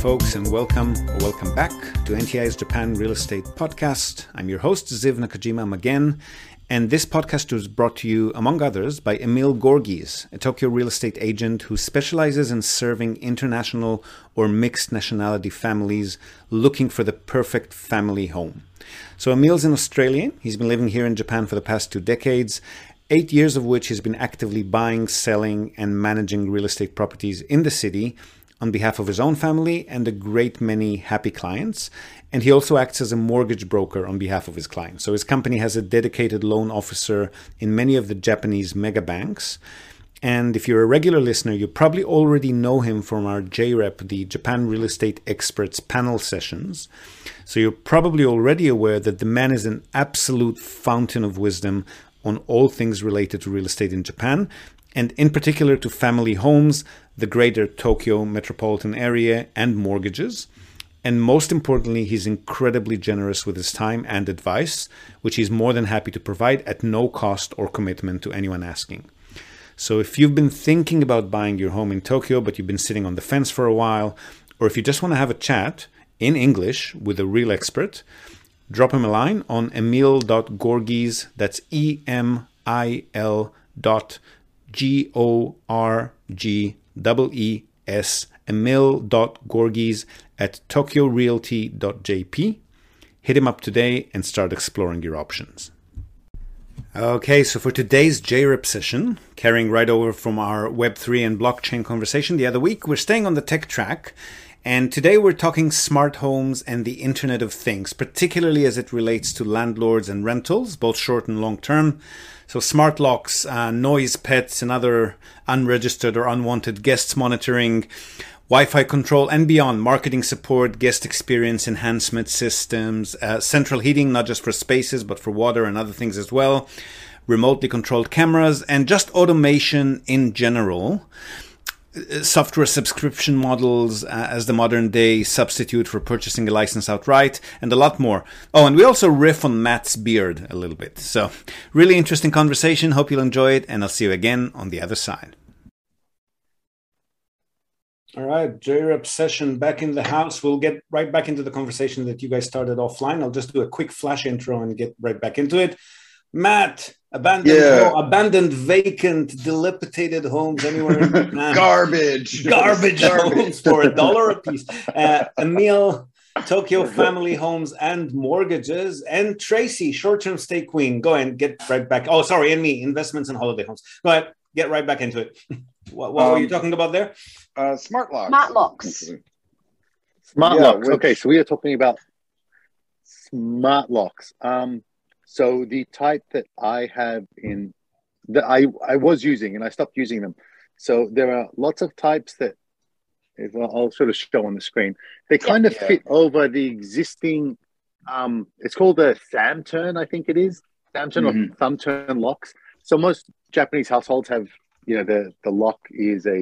folks, and welcome or welcome back to NTI's Japan Real Estate Podcast. I'm your host, Ziv Nakajima again, and this podcast was brought to you, among others, by Emil Gorgees, a Tokyo real estate agent who specializes in serving international or mixed nationality families looking for the perfect family home. So, Emil's an Australian. He's been living here in Japan for the past two decades, eight years of which he's been actively buying, selling, and managing real estate properties in the city on behalf of his own family and a great many happy clients. And he also acts as a mortgage broker on behalf of his clients. So his company has a dedicated loan officer in many of the Japanese mega banks. And if you're a regular listener, you probably already know him from our JREP, the Japan Real Estate Experts panel sessions. So you're probably already aware that the man is an absolute fountain of wisdom on all things related to real estate in Japan, and in particular to family homes, the greater Tokyo metropolitan area, and mortgages. And most importantly, he's incredibly generous with his time and advice, which he's more than happy to provide at no cost or commitment to anyone asking. So if you've been thinking about buying your home in Tokyo, but you've been sitting on the fence for a while, or if you just want to have a chat in English with a real expert, drop him a line on emil.gorgees, that's E M I L dot G O R G E E S, emil.gorgees at tokyorealty.jp. Hit him up today and start exploring your options. Okay, so for today's JREP session, carrying right over from our Web3 and blockchain conversation the other week, we're staying on the tech track. And today we're talking smart homes and the Internet of Things, particularly as it relates to landlords and rentals, both short and long term. So smart locks, uh, noise pets, and other unregistered or unwanted guests monitoring, Wi-Fi control and beyond, marketing support, guest experience enhancement systems, uh, central heating, not just for spaces, but for water and other things as well, remotely controlled cameras, and just automation in general software subscription models uh, as the modern day substitute for purchasing a license outright, and a lot more. Oh, and we also riff on Matt's beard a little bit. So, really interesting conversation. Hope you'll enjoy it, and I'll see you again on the other side. All right, JREP session back in the house. We'll get right back into the conversation that you guys started offline. I'll just do a quick flash intro and get right back into it. Matt, abandoned, Yeah. home- abandoned, vacant, dilapidated homes anywhere in Japan. Garbage. garbage homes for a dollar a piece. Uh, Emil, Tokyo Family Homes and Mortgages, and Tracey, short-term stay queen. Go and get right back. Oh, sorry, and me, investments and holiday homes. Go ahead, get right back into it. what what were you Um, talking about there? Uh, smart locks. Smart locks. Smart Yeah, locks. which- Okay, so we are talking about smart locks. Um, so the type that I have in that I I was using and I stopped using them. So there are lots of types that if I'll sort of show on the screen. They kind of Yeah. fit over the existing. Um, it's called a SAM turn, I think it is SAM turn or thumb turn locks. So most Japanese households have, you know, the the lock is a,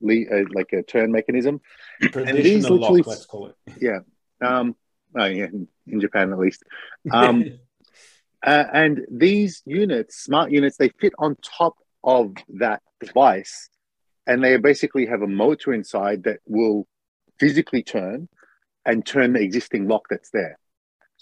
like a turn mechanism. Traditional lock, literally- let's call it. Yeah. Um, oh, yeah, in, in Japan at least. Um, uh, and these units, smart units, they fit on top of that device, and they basically have a motor inside that will physically turn and turn the existing lock that's there.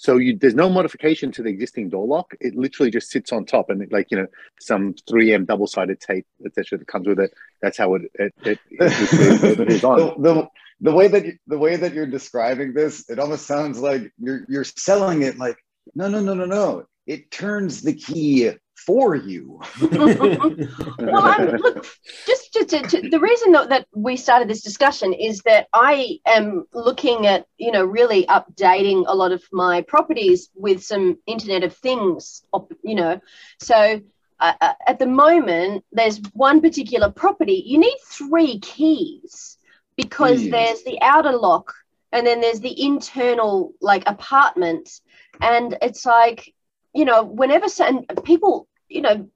So you, there's no modification to the existing door lock. It literally just sits on top, and it, like you know, some 3M double-sided tape, etc. that comes with it. That's how it it, it, it, it is on. the, the, the way that you, the way that you're describing this, it almost sounds like you're you're selling it like no no no no no. It turns the key for you. well, I'm, look, just, just to, to, the reason that, that we started this discussion is that I am looking at, you know, really updating a lot of my properties with some Internet of Things, you know. So uh, uh, at the moment, there's one particular property. You need three keys because there's the outer lock and then there's the internal like apartment, and it's like, you know, whenever and people, you know,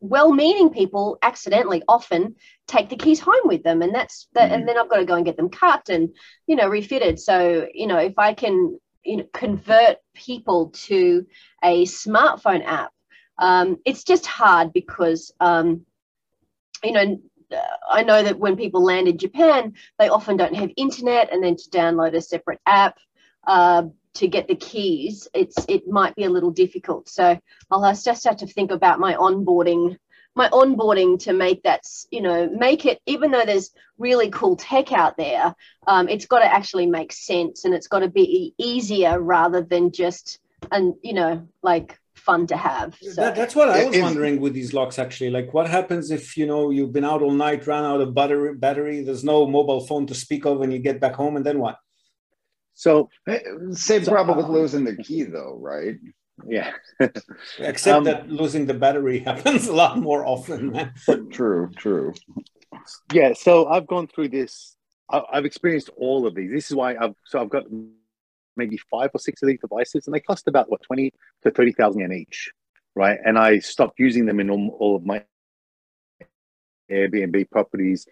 well-meaning people accidentally often take the keys home with them and that's that and then i've got to go and get them cut and you know refitted. So you know if i can you know convert people to a smartphone app um, it's just hard because um, you know I know that when people land in Japan, they often don't have internet, and then to download a separate app uh, to get the keys, it's it might be a little difficult. So I'll just have to think about my onboarding my onboarding to make that you know make it even though there's really cool tech out there um, it's got to actually make sense and it's got to be easier rather than just and you know like fun to have so. that, that's what i was if- wondering with these locks actually like what happens if you know you've been out all night ran out of battery battery there's no mobile phone to speak of and you get back home and then what So Same So- problem with losing the key, though, right? yeah, except Um, that losing the battery happens a lot more often True, true. yeah. So I've gone through this. I, I've experienced all of these. This is why I've so I've got maybe five or six of these devices, and they cost about what twenty to thirty thousand yen each, right? And I stopped using them in all, all of my Airbnb properties.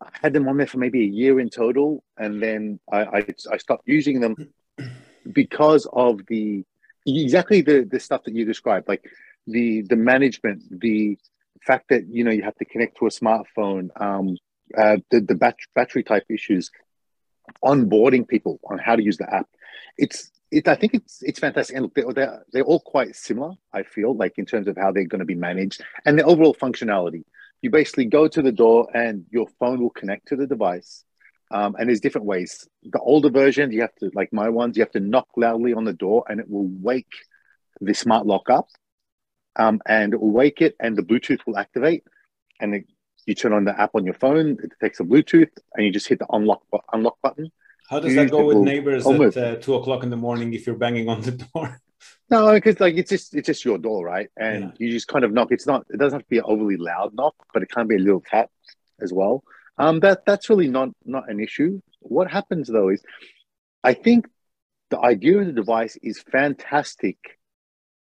I had them on there for maybe a year in total, and then I, I, I stopped using them because of the exactly the the stuff that you described, like the the management, the fact that you know you have to connect to a smartphone, um, uh, the the bat- battery type issues, onboarding people on how to use the app. It's it. I think it's it's fantastic, and they're they're, they're all quite similar. I feel like in terms of how they're going to be managed and the overall functionality. You basically go to the door, and your phone will connect to the device. Um, and there's different ways. The older version, you have to, like my ones, you have to knock loudly on the door, and it will wake the smart lock up, um, and it will wake it, and the Bluetooth will activate, and it, you turn on the app on your phone. It detects the Bluetooth, and you just hit the unlock unlock button. how does that go with neighbors at uh, two o'clock in the morning if you're banging on the door No, because like it's just it's just your door, right? And Yeah. you just kind of knock. It's not. It doesn't have to be an overly loud knock, but it can be a little tap as well. Um, that that's really not not an issue. What happens though is, I think the idea of the device is fantastic.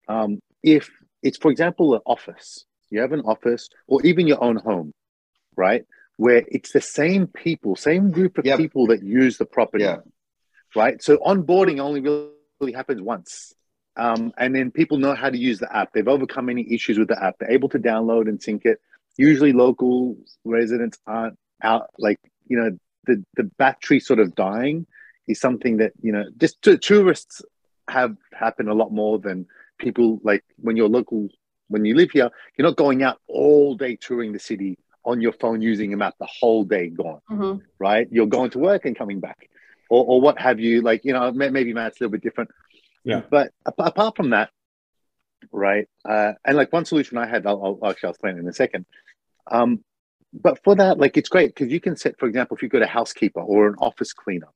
Um, if it's for example an office, you have an office or even your own home, right? Where it's the same people, same group of Yep. people that use the property Yeah. right? So onboarding only really happens once. Um, and then people know how to use the app. They've overcome any issues with the app. They're able to download and sync it. Usually local residents aren't out like, you know, the, the battery sort of dying is something that, you know, just to, tourists have happen a lot more than people like when you're local, when you live here, you're not going out all day touring the city on your phone using a map the whole day gone Mhm. right? You're going to work and coming back, or, or what have you. Like, you know, maybe Matt's a little bit different. Yeah. But apart from that, right? Uh, and like one solution I had, I'll, I'll actually I'll explain in a second. Um, but for that, like, it's great because you can set, for example, if you go to housekeeper or an office cleaner,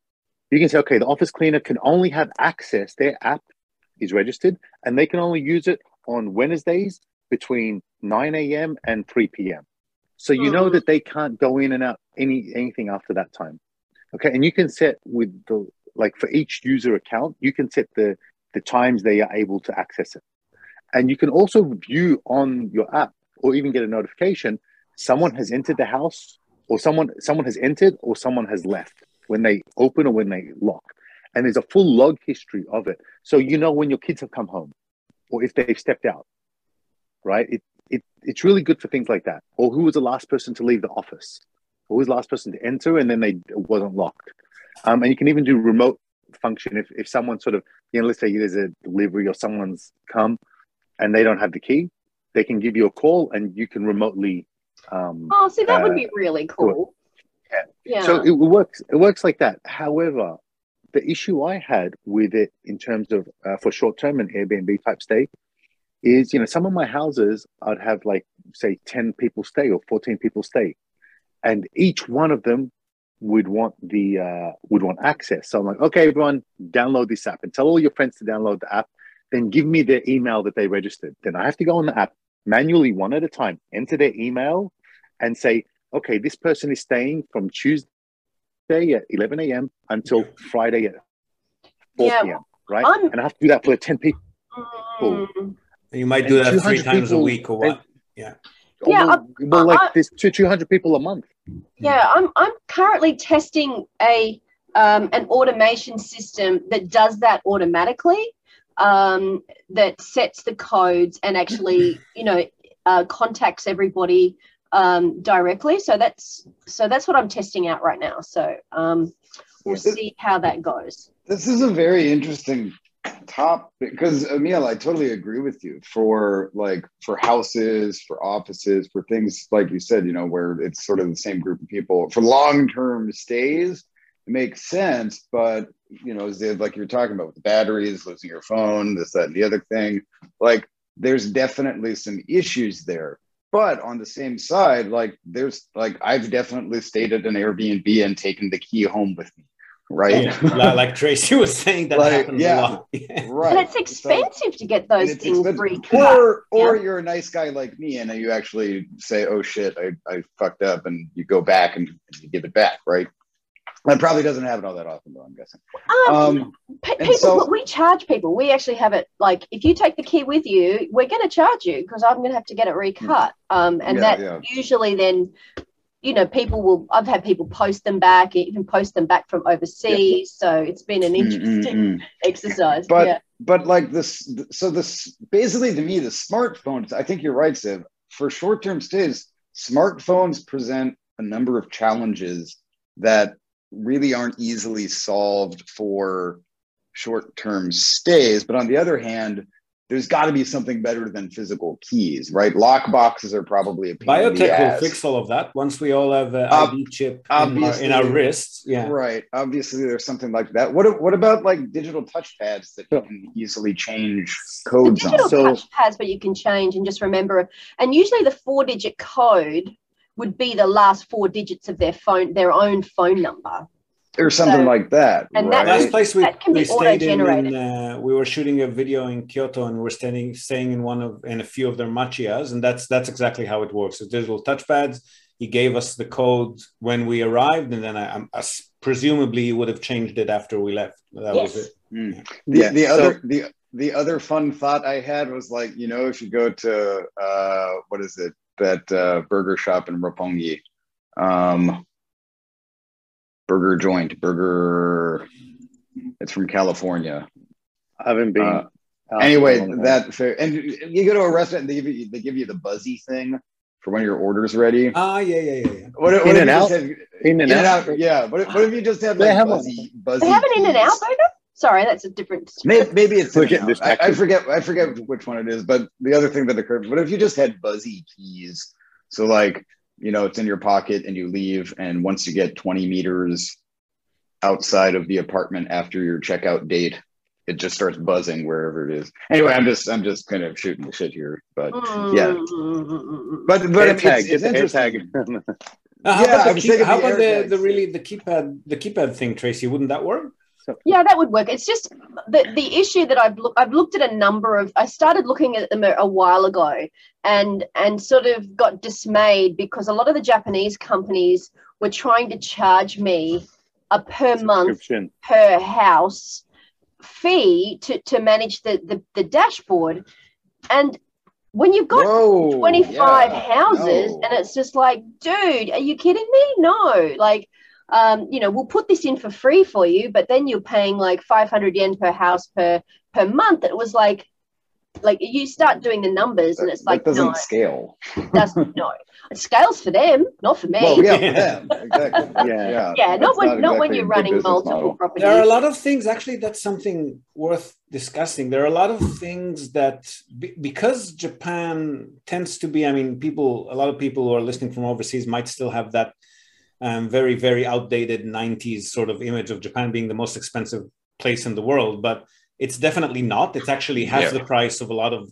you can say, okay, the office cleaner can only have access. Their app is registered, and they can only use it on Wednesdays between 9 a.m. and 3 p.m. So you know Mhm. that they can't go in and out any anything after that time. Okay, and you can set with the like for each user account, you can set the the times they are able to access it, and you can also view on your app or even get a notification someone has entered the house or someone someone has entered or someone has left when they open or when they lock, and there's a full log history of it, so you know when your kids have come home or if they've stepped out. Right? It it it's really good for things like that. Or who was the last person to leave the office? Or who was the last person to enter and then they wasn't locked? Um, and you can even do remote function if, if someone sort of, you know, let's say there's a delivery or someone's come and they don't have the key, they can give you a call and you can remotely um Oh, see, that would Uh, be really cool. Yeah. Yeah. so it works. It works like that. However, the issue I had with it in terms of uh, for short term and Airbnb type stay is, you know, some of my houses I'd have like say ten people stay or fourteen people stay, and each one of them would want the uh, would want access. So I'm like, okay, everyone, download this app and tell all your friends to download the app. Then give me their email that they registered. Then I have to go on the app manually one at a time, enter their email, and say, okay, this person is staying from Tuesday at 11 a.m. until Friday at 4 Yeah, p.m. Right? I'm- and I have to do that for 10 people. Mm. You might And do that three 200 times a week or what? Yeah, well, well, like I- there's two, 200 people a month. Yeah, I'm I'm currently testing a um, an automation system that does that automatically, um, that sets the codes and actually, you know, uh, contacts everybody um, directly. So that's so that's what I'm testing out right now. So um, we'll see how that goes. This is a very interesting top because Emil, I totally agree with you for like for houses, for offices, for things like you said, you know, where it's sort of the same group of people for long term stays. It makes sense, but you know, like you're talking about with the batteries, losing your phone, this, that, and the other thing, like there's definitely some issues there. But on the same side, like there's like I've definitely stayed at an Airbnb and taken the key home with me right? Yeah, like Tracey was saying, that like, happens yeah, a lot. right. And it's expensive so, to get those things free. Or, or yeah. you're a nice guy like me, and you actually say, "Oh shit, I, I fucked up," and you go back and you give it back, right? That probably doesn't happen all that often, though. I'm guessing. Um, um people, so, we charge people. We actually have it like if you take the key with you, we're going to charge you because I'm going to have to get it recut. Um, and yeah, that usually then you know, people will, I've had people post them back, even post them back from overseas. So it's been an interesting mm-hmm. exercise. But, yeah. but like this, so this basically to me, the smartphones, I think you're right, Ziv. For short term stays, smartphones present a number of challenges that really aren't easily solved for short term stays. But on the other hand, there's got to be something better than physical keys, right? Lock boxes are probably a biotech will fix all of that once we all have an uh, ID chip in our, in our, wrists. Yeah, right. Obviously, there's something like that. What what about like digital touchpads that you can easily change codes the digital on? So, touchpads, but you can change and just remember. And usually, the four-digit code would be the last four digits of their phone, their own phone number or something so, like that. And right? last place we, we stayed in, in uh, we were shooting a video in Kyoto, and we are standing staying in one of in a few of their machiyas, and that's that's exactly how it works. It's digital touchpads. He gave us the code when we arrived, and then I, I presumably he would have changed it after we left. That yes. was it. Mm. The, yeah. the so, other the the other fun thought I had was like, you know, if you go to uh, what is it that uh, burger shop in Roppongi, um, burger joint, burger. It's from California. I haven't been. Uh, anyway, that and you go to a restaurant, and they give you they give you the buzzy thing for when your order's ready. Ah, uh, yeah, yeah, yeah. yeah. What, what in and out. Had, in and out. Yeah. What, what if you just had like buzzy, buzzy? They have an in and out burger. Sorry, that's a different. Maybe, maybe it's. I, I forget. I forget which one it is. But the other thing that occurred. What if you just had buzzy keys? So like you know, it's in your pocket and you leave. And once you get 20 meters outside of the apartment after your checkout date, it just starts buzzing wherever it is. Anyway, I'm just I'm just kind of shooting the shit here, but yeah. But but it's, tag, it's, it's interesting. Uh, how yeah, about, the, key, how about the, the really the keypad the keypad thing, Tracey? Wouldn't that work? Yeah, that would work. It's just the the issue that I've looked I've looked at a number of I started looking at them a, a while ago and and sort of got dismayed because a lot of the Japanese companies were trying to charge me a per month per house fee to, to manage the, the, the dashboard. And when you've got Whoa, 25 yeah, houses no. and it's just like, dude, are you kidding me? No. Like um, you know, we'll put this in for free for you, but then you're paying like 500 yen per house per per month. It was like, like you start doing the numbers, that, and it's like doesn't no, scale. It doesn't no. It scales for them, not for me. Well, yeah, for them. exactly. Yeah, yeah. yeah not when not, exactly not when you're running multiple model. properties. There are a lot of things. Actually, that's something worth discussing. There are a lot of things that because Japan tends to be. I mean, people. A lot of people who are listening from overseas might still have that um, very very outdated 90s sort of image of japan being the most expensive place in the world but it's definitely not. It's actually half yeah. the price of a lot of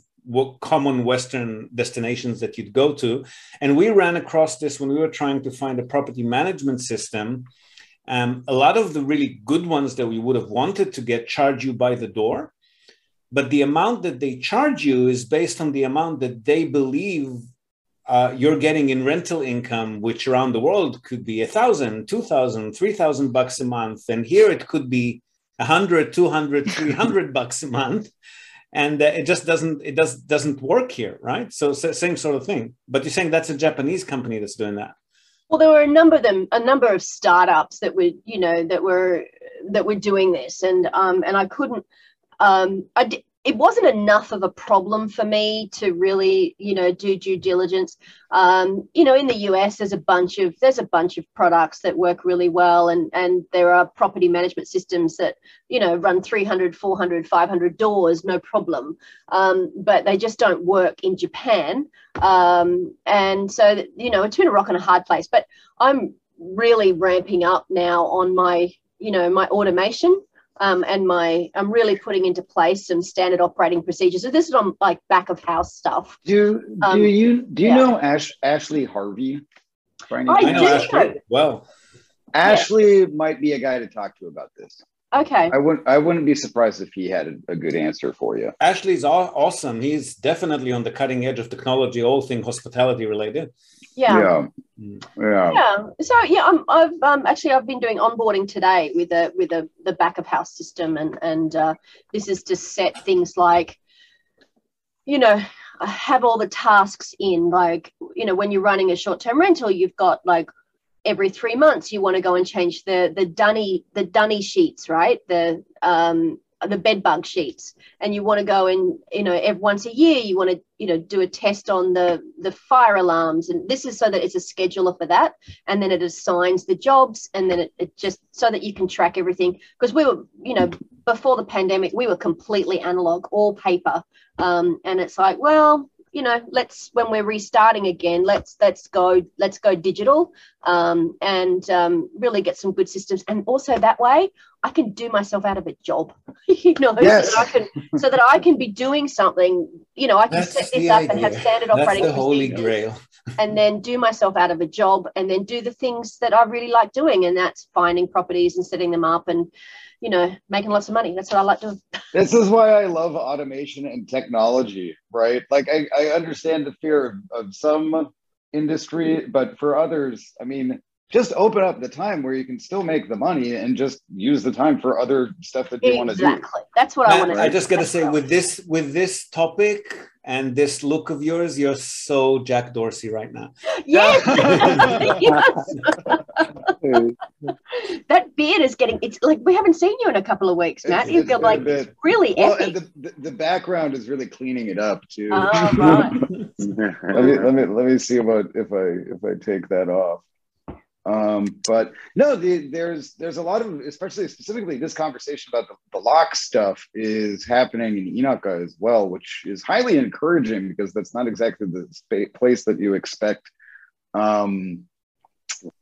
common western destinations that you'd go to. And we ran across this when we were trying to find a property management system. Um, a lot of the really good ones that we would have wanted to get charge you by the door but the amount that they charge you is based on the amount that they believe uh, you're getting in rental income, which around the world could be a thousand, two thousand, three thousand bucks a month, and here it could be a hundred, two hundred, three hundred bucks a month, and uh, it just doesn't it does doesn't work here, right? So, so same sort of thing. But you're saying that's a Japanese company that's doing that. Well, there were a number of them, a number of startups that were, you know, that were that were doing this, and um, and I couldn't, um, I it wasn't enough of a problem for me to really, you know, do due diligence. Um, you know, in the US, there's a bunch of there's a bunch of products that work really well, and and there are property management systems that you know run 300, 400, 500 doors, no problem. Um, but they just don't work in Japan, um, and so you know, been a rock and a hard place. But I'm really ramping up now on my you know my automation um, and my I'm really putting into place some standard operating procedures. So this is on like back of house stuff. Do do Um, you do you yeah. know Ash Ashley Harvey? by any I I know. Ashley well. Ashley might be a guy to talk to about this. Okay. I wouldn't I wouldn't be surprised if he had a, a good answer for you. Ashley's aw- awesome. He's definitely on the cutting edge of technology, all thing hospitality related. Yeah. Yeah. Mm. Yeah. Yeah. So yeah, I'm, I've um, actually I've been doing onboarding today with a with a the back of house system, and and uh, this is to set things like, you know, I have all the tasks in. Like you know, when you're running a short term rental, you've got like every three months you want to go and change the the dunny the dunny sheets, right? The um the bed bug sheets. And you want to go and you know every once a year you want to you know do a test on the the fire alarms. And this is so that it's a scheduler for that. And then it assigns the jobs and then it, it just so that you can track everything. Because we were you know before the pandemic we were completely analog all paper. Um, and it's like well you know let's when we're restarting again let's let's go let's go digital. Um, and um, really get some good systems. And also that way i can do myself out of a job you know Yes. so that i can so that i can be doing something you know i can That's set this the up and have idea. standard That's operating the holy grail. and then do myself out of a job and then do the things that I really like doing. And that's finding properties and setting them up and, you know, making lots of money. That's what I like doing. This is why I love automation and technology, right? Like I, I understand the fear of, of some industry, but for others, I mean, just open up the time where you can still make the money and just use the time for other stuff that you want to do. Exactly. That's what I want to I just gotta say, what with this with this topic and this look of yours, you're so Jack Dorsey right now. Yes. yes. that beard is getting it's like we haven't seen you in a couple of weeks, Matt. It's- You've it's got been a like bit- really Well, epic. and the, the, the background is really cleaning it up too. Oh, right. let me let me let me see about if I if I take that off. Um, but no, the, there's there's a lot of especially specifically this conversation about the, the lock stuff is happening in Enocha as well, which is highly encouraging because that's not exactly the spa- place that you expect. Um,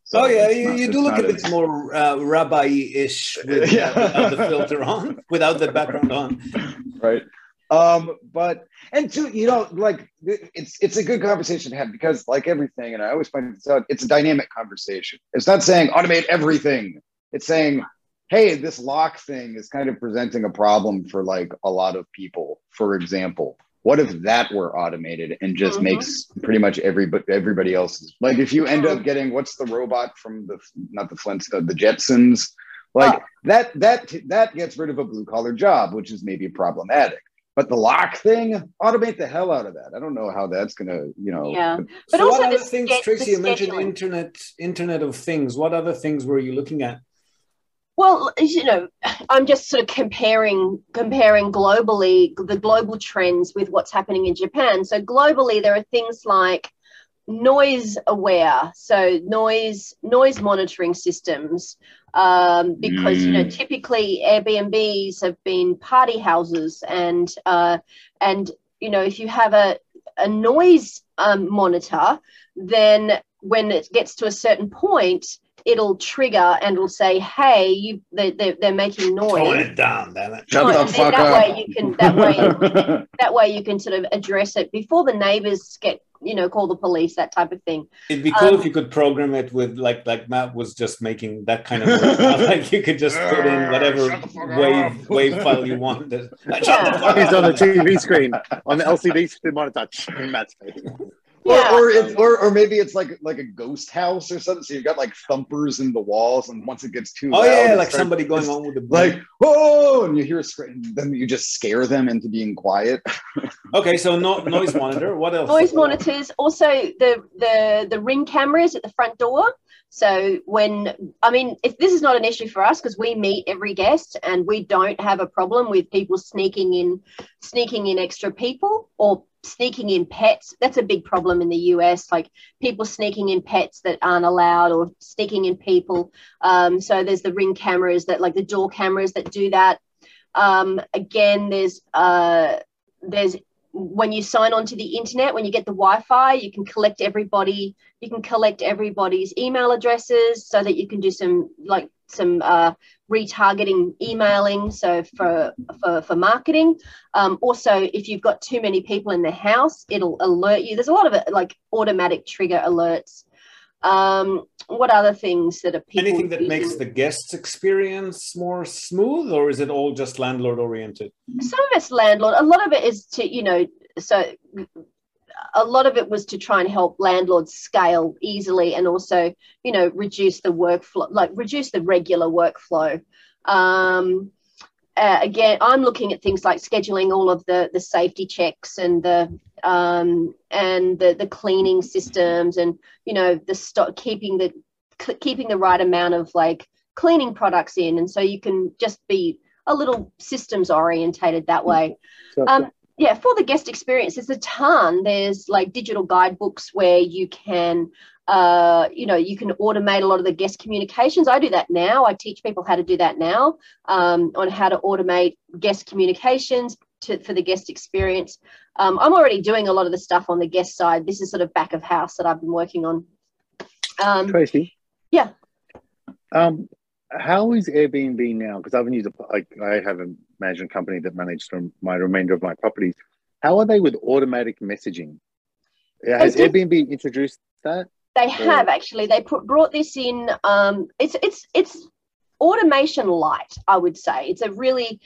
so oh yeah, you, not- you do look a bit as- more uh, rabbi-ish with, Yeah. without the filter on, without the background on. right um but and two you know like it's it's a good conversation to have because like everything and i always find this out it's a dynamic conversation. It's not saying automate everything. It's saying hey this lock thing is kind of presenting a problem for like a lot of people. For example what if that were automated and just Mhm. makes pretty much everybody everybody else's like if you end up getting what's the robot from the not the Flint uh, the Jetsons? Like Oh. that that that gets rid of a blue collar job which is maybe problematic but the lock thing automate the hell out of that i don't know how that's gonna you know Yeah. But so also what the other things, Tracey? You mentioned internet, Internet of Things. What other things were you looking at? Well, you know, I'm just sort of comparing comparing globally the global trends with what's happening in Japan. So globally, there are things like noise aware, so noise noise monitoring systems, um, because you know typically Airbnbs have been party houses, and uh, and you know if you have a a noise um, monitor, then when it gets to a certain point, it'll trigger and it'll say, "Hey, you they, they, they're making Tone noise." it down, damn it. Shut the and then fuck that up. way you can that way that way you can sort of address it before the neighbors get you know call the police that type of thing. It'd be cool Um, if you could program it with like like Matt was just making that kind of work. like you could just put in whatever Shut the fuck wave up. wave file you wanted. Shut Yeah. He's on the TV screen on the LCD screen monitor in Matt's face. Yeah. Or, or it's or, or maybe it's like like a ghost house or something. So you've got like thumpers in the walls, and once it gets too Oh loud, yeah, like starts- somebody going on with the like oh, and you hear a scream, then you just scare them into being quiet. Okay, so no noise monitor. What else? noise monitors also the the the ring cameras at the front door so when i mean if this is not an issue for us because we meet every guest and we don't have a problem with people sneaking in sneaking in extra people or sneaking in pets that's a big problem in the us like people sneaking in pets that aren't allowed or sneaking in people um, so there's the ring cameras that like the door cameras that do that um, again there's uh, there's when you sign on to the internet, when you get the Wi-Fi, you can collect everybody. You can collect everybody's email addresses so that you can do some like some uh, retargeting emailing. So for for for marketing. Um, also, if you've got too many people in the house, it'll alert you. There's a lot of it, like automatic trigger alerts. Um, what other things that are people Anything that makes the guest's experience more smooth, or is it all just landlord oriented? some of it's landlord a lot of it is to you know so a lot of it was to try and help landlords scale easily and also you know reduce the workflow like reduce the regular workflow. Um, uh, again i'm looking at things like scheduling all of the the safety checks and the um, and the the cleaning systems and you know the stock keeping the keeping the right amount of like cleaning products in. And so you can just be a little systems orientated that way. Um, yeah, for the guest experience, there's a ton. There's like digital guidebooks where you can, uh, you know, you can automate a lot of the guest communications. I do that now. I teach people how to do that now um, on how to automate guest communications to, for the guest experience. Um, I'm already doing a lot of the stuff on the guest side. This is sort of back of house that I've been working on. Um, Tracey. Yeah. Um, how is Airbnb now? Because I haven't used a like I have a management company that manages from my remainder of my properties. How are they with automatic messaging? Has did- Airbnb introduced that? They have actually. They put brought this in. Um, it's it's it's automation light. I would say it's a really.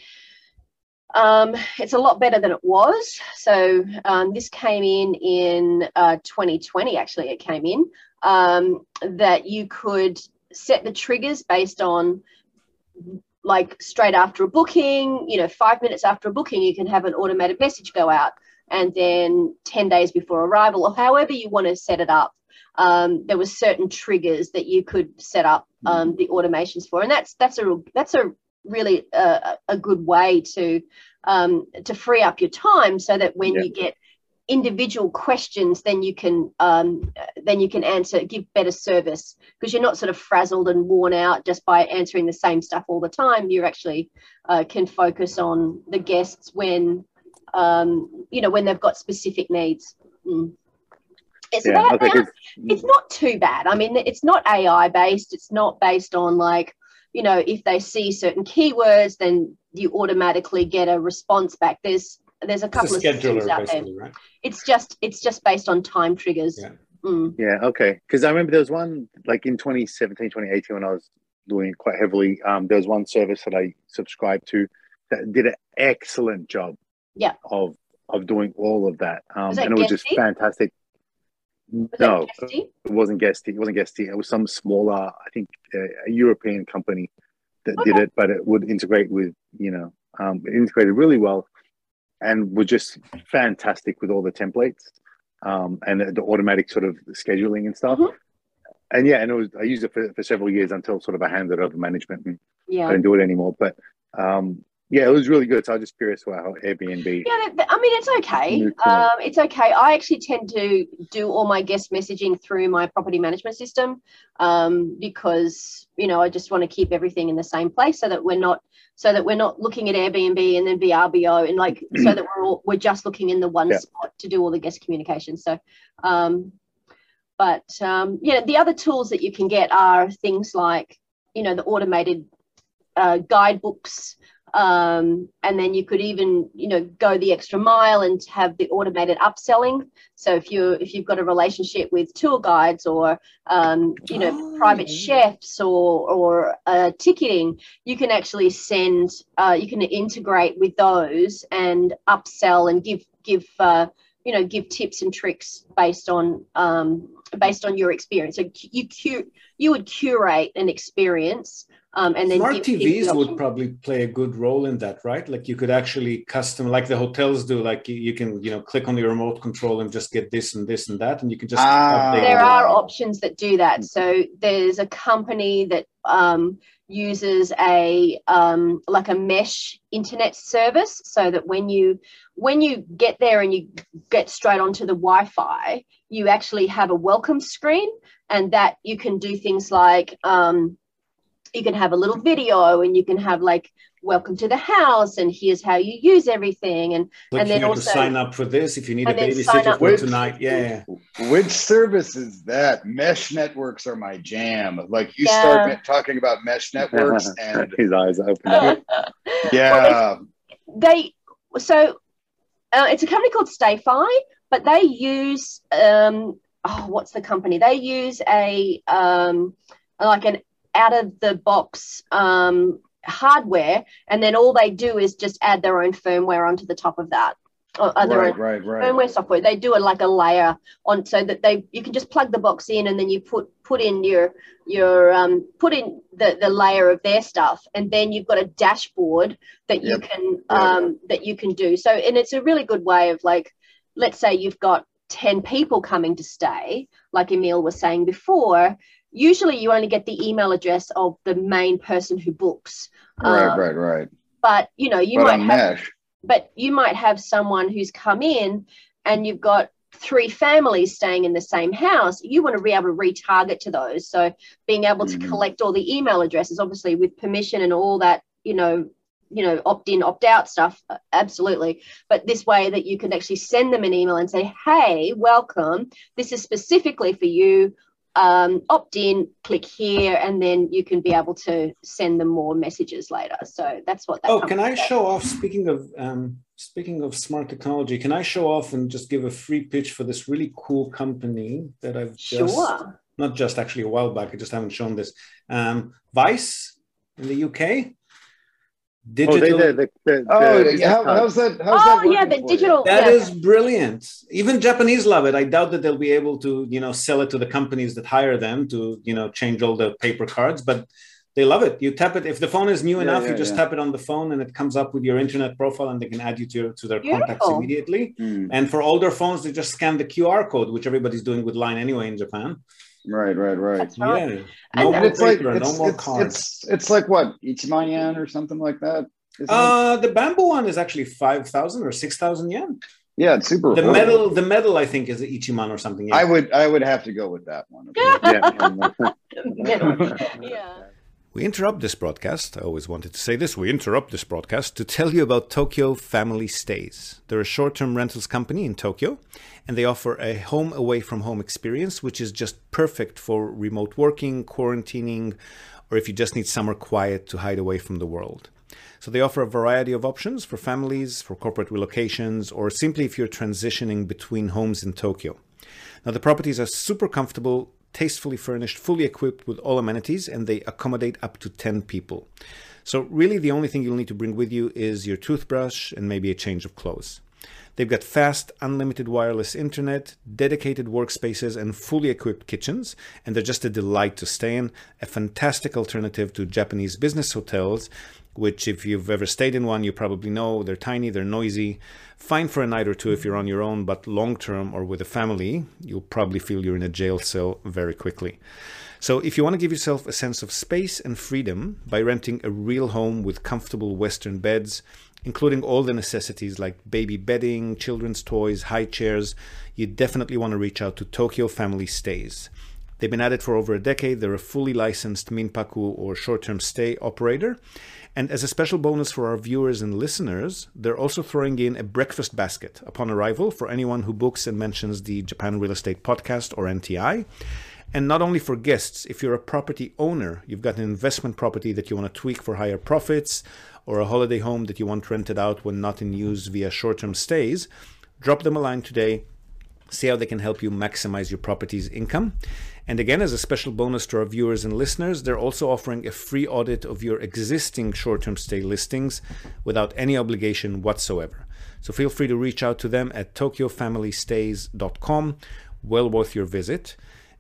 Um, it's a lot better than it was. So um, this came in in uh, 2020. Actually, it came in um, that you could set the triggers based on like straight after a booking. You know, five minutes after a booking, you can have an automated message go out, and then 10 days before arrival, or however you want to set it up um, there were certain triggers that you could set up um, the automations for, and that's that's a that's a really uh, a good way to um, to free up your time, so that when Yeah. you get individual questions, then you can um, then you can answer give better service because you're not sort of frazzled and worn out just by answering the same stuff all the time. You actually uh, can focus on the guests when um, you know when they've got specific needs. Mm. It's Yeah. Okay. it's not too bad. I mean, it's not AI based. It's not based on like, you know, if they see certain keywords, then you automatically get a response back. There's there's a It's couple a of systems scheduler, out there. right? It's just it's just based on time triggers. Yeah. Mm. Yeah, okay. Because I remember there was one like in 2017, 2018 when I was doing it quite heavily. Um, there was one service that I subscribed to that did an excellent job. Yeah. Of of doing all of that, um, Was that and it was just Guesty? fantastic. Was No, it wasn't Guesty. It wasn't Guesty. It was some smaller, I think, uh, a European company that did it, but it would integrate with, you know, um, it integrated really well, and was just fantastic with all the templates um, and the, the automatic sort of scheduling and stuff. Mhm. And yeah, and it was I used it for, for several years until sort of I handed over management and I didn't do it anymore. But um, yeah, it was really good. So I was just curious how Airbnb. Yeah, I mean it's okay. Um, it's okay. I actually tend to do all my guest messaging through my property management system um, because you know I just want to keep everything in the same place so that we're not so that we're not looking at Airbnb and then VRBO and like so that we're all, we're just looking in the one Yeah. spot to do all the guest communication. So, um, but um, yeah, the other tools that you can get are things like you know the automated uh, guidebooks um, and then you could even you know go the extra mile and have the automated upselling. So if you if you've got a relationship with tour guides or um, you know Oh, private chefs or or uh, ticketing you can actually send uh, you can integrate with those and upsell and give give uh, you know give tips and tricks based on um, based on your experience. So you cu- you would curate an experience um, and then smart give TVs would probably play a good role in that, right? Like you could actually custom, like the hotels do. Like you, you can, you know, click on the remote control and just get this and this and that, and you can just Ah. there are options that do that. So there's a company that um, uses a um, like a mesh internet service, so that when you when you get there and you get straight onto the Wi-Fi, you actually have a welcome screen, and that you can do things like um, you can have a little video, and you can have like welcome to the house, and here's how you use everything, and Click and then here also- to sign up for this if you need a and then babysitter for Which- tonight. Yeah, Which service is that? Mesh networks are my jam. Like you Yeah. start talking about mesh networks, and his eyes are open. yeah, they so uh, it's a company called StayFi, but they use um, oh, what's the company? They use a um, like an out of the box um, hardware, and then all they do is just add their own firmware onto the top of that. Or, their right, right, right. firmware software. They do it like a layer on so that they you can just plug the box in and then you put put in your your um put in the the layer of their stuff and then you've got a dashboard that you can Yep. um that you can do. So and it's a really good way of like let's say you've got 10 people coming to stay, like Emil was saying before, usually you only get the email address of the main person who books. Right, Um, right, right. But you know, you but might have mesh, but you might have someone who's come in and you've got three families staying in the same house you want to be able to retarget to those so being able to Mhm. collect all the email addresses obviously with permission and all that you know you know opt in opt out stuff uh, absolutely but this way that you can actually send them an email and say hey welcome this is specifically for you um, opt in click here and then you can be able to send them more messages later so that's what that Oh, can I show off? Speaking of um, speaking of smart technology, can I show off and just give a free pitch for this really cool company that I've just Sure. not just actually a while back. I just haven't shown this. Um, V1CE in the UK. Oh, Digital. they, the, the, the, oh, the- yeah, how, how's that? How's Oh, that yeah, the digital- That Yeah. is brilliant. Even Japanese love it. I doubt that they'll be able to, you know, sell it to the companies that hire them to, you know, change all the paper cards, but they love it. You tap it if the phone is new Yeah, enough, yeah, you just yeah. tap it on the phone and it comes up with your internet profile and they can add you to, to their contacts immediately. Hmm, And for older phones, they just scan the QR code, which everybody's doing with Line anyway in Japan. Right, right, right. Yeah. And- No And more it's like paper, it's, no more it's, cards. it's it's like what Ichiman yen or something like that. isn't it? uh, the bamboo one is actually 5,000 or 6,000 yen. yeah, it's super. The affordable. metal, the metal, I think, is the Ichiman or something. yeah. I would I would have to go with that one. Middle. yeah. We interrupt this broadcast. I always wanted to say this. We interrupt this broadcast to tell you about Tokyo Family Stays. They're a short term rentals company in Tokyo, and they offer a home away from home experience, which is just perfect for remote working, quarantining, or if you just need somewhere quiet to hide away from the world. So they offer a variety of options for families, for corporate relocations, or simply if you're transitioning between homes in Tokyo. Now, the properties are super comfortable, tastefully furnished, fully equipped with all amenities, and they accommodate up to 10 people. So, really, the only thing you'll need to bring with you is your toothbrush and maybe a change of clothes. They've got fast, unlimited wireless internet, dedicated workspaces, and fully equipped kitchens, and they're just a delight to stay in. A fantastic alternative to Japanese business hotels, which, if you've ever stayed in one, you probably know they're tiny, they're noisy. Fine for a night or two if you're on your own, but long term or with a family, you'll probably feel you're in a jail cell very quickly. So, if you want to give yourself a sense of space and freedom by renting a real home with comfortable Western beds, including all the necessities like baby bedding, children's toys, high chairs, you definitely want to reach out to Tokyo Family Stays. They've been at it for over a decade. They're a fully licensed Minpaku or short term stay operator. And as a special bonus for our viewers and listeners, they're also throwing in a breakfast basket upon arrival for anyone who books and mentions the Japan Real Estate Podcast or NTI. And not only for guests, if you're a property owner, you've got an investment property that you want to tweak for higher profits, or a holiday home that you want rented out when not in use via short term stays, drop them a line today see how they can help you maximize your property's income. And again, as a special bonus to our viewers and listeners, they're also offering a free audit of your existing short term stay listings without any obligation whatsoever. So feel free to reach out to them at tokyofamilystays.com. Well worth your visit.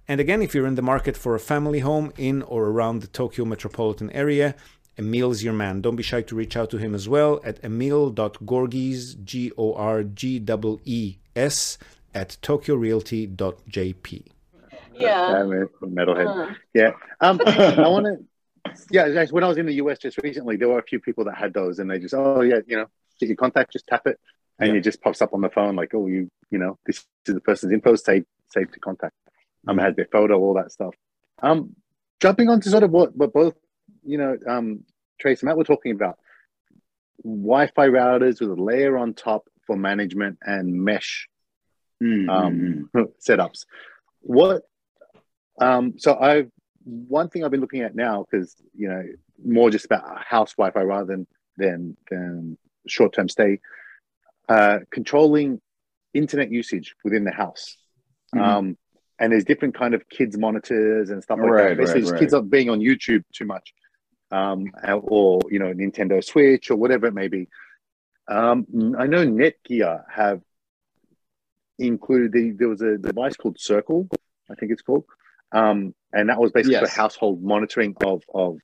And again, if you're in the market for a family home in or around the Tokyo metropolitan area, Emil's your man. Don't be shy to reach out to him as well at emil.gorgees, G O R G E E S, at tokyorealty.jp. Yeah. Damn it, metalhead. Uh, Yeah. Um, I want to. Yeah, guys. When I was in the US just recently, there were a few people that had those, and they just, oh yeah, you know, get your contact, just tap it, and Yeah. it just pops up on the phone like, oh, you, you know, this is the person's info, save, save to contact. Um, it had their photo, all that stuff. Um, jumping on to sort of what, what both, you know, um, Trace and Matt were talking about, Wi-Fi routers with a layer on top for management and mesh Mm, um, setups. What? Um, so I one thing I've been looking at now because you know more just about house Wi-Fi rather than than than short-term stay. Uh, controlling internet usage within the house. Mhm. Um, and there's different kind of kids monitors and stuff like Right, that. Basically, right, right. kids are being on YouTube too much, um, or you know Nintendo Switch or whatever it may be. Um, I know Netgear have included the, there was a device called Circle, I think it's called, um, and that was basically Yes. for household monitoring of of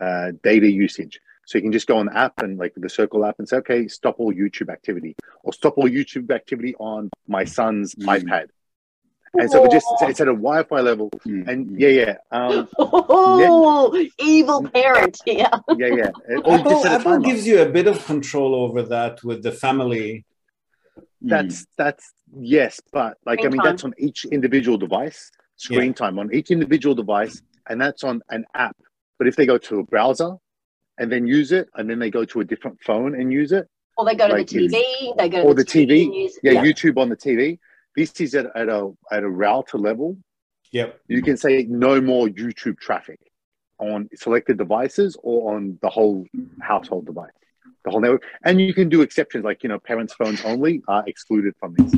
uh, data usage. So you can just go on the app and like the Circle app and say, okay, stop all YouTube activity or stop all YouTube activity on my son's Mm. iPad. And so it just it's at a Wi-Fi level, mm, and mm. yeah, yeah, um, Oh, evil parent yeah, yeah, yeah. Or you just Apple, Apple gives you a bit of control over that with the family. Hmm. That's that's yes, but like I mean, time. that's on each individual device. Screen time on each individual device, and that's on an app. But if they go to a browser and then use it, and then they go to a different phone and use it, Or they go to Like the TV. They go to or the TV, and use, yeah, YouTube on the TV. This is at, at a at a router level. Yep. You can say no more YouTube traffic on selected devices or on the whole household device, the whole network. And you can do exceptions like, you know, parents' phones only are excluded from this.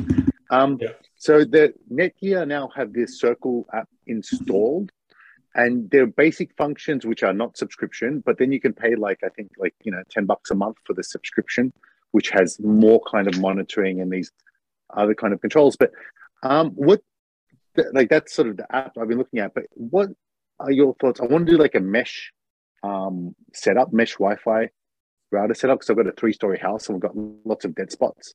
Um, Yeah. So the Netgear now have this Circle app installed and their basic functions, which are not subscription, but then you can pay like, I think like, you know, 10 bucks a month for the subscription, which has more kind of monitoring and these other kind of controls. But um, what like that's sort of the app I've been looking at. But what are your thoughts? I want to do like a mesh um, setup, mesh Wi-Fi router setup because I've got a three-story house and we've got lots of dead spots.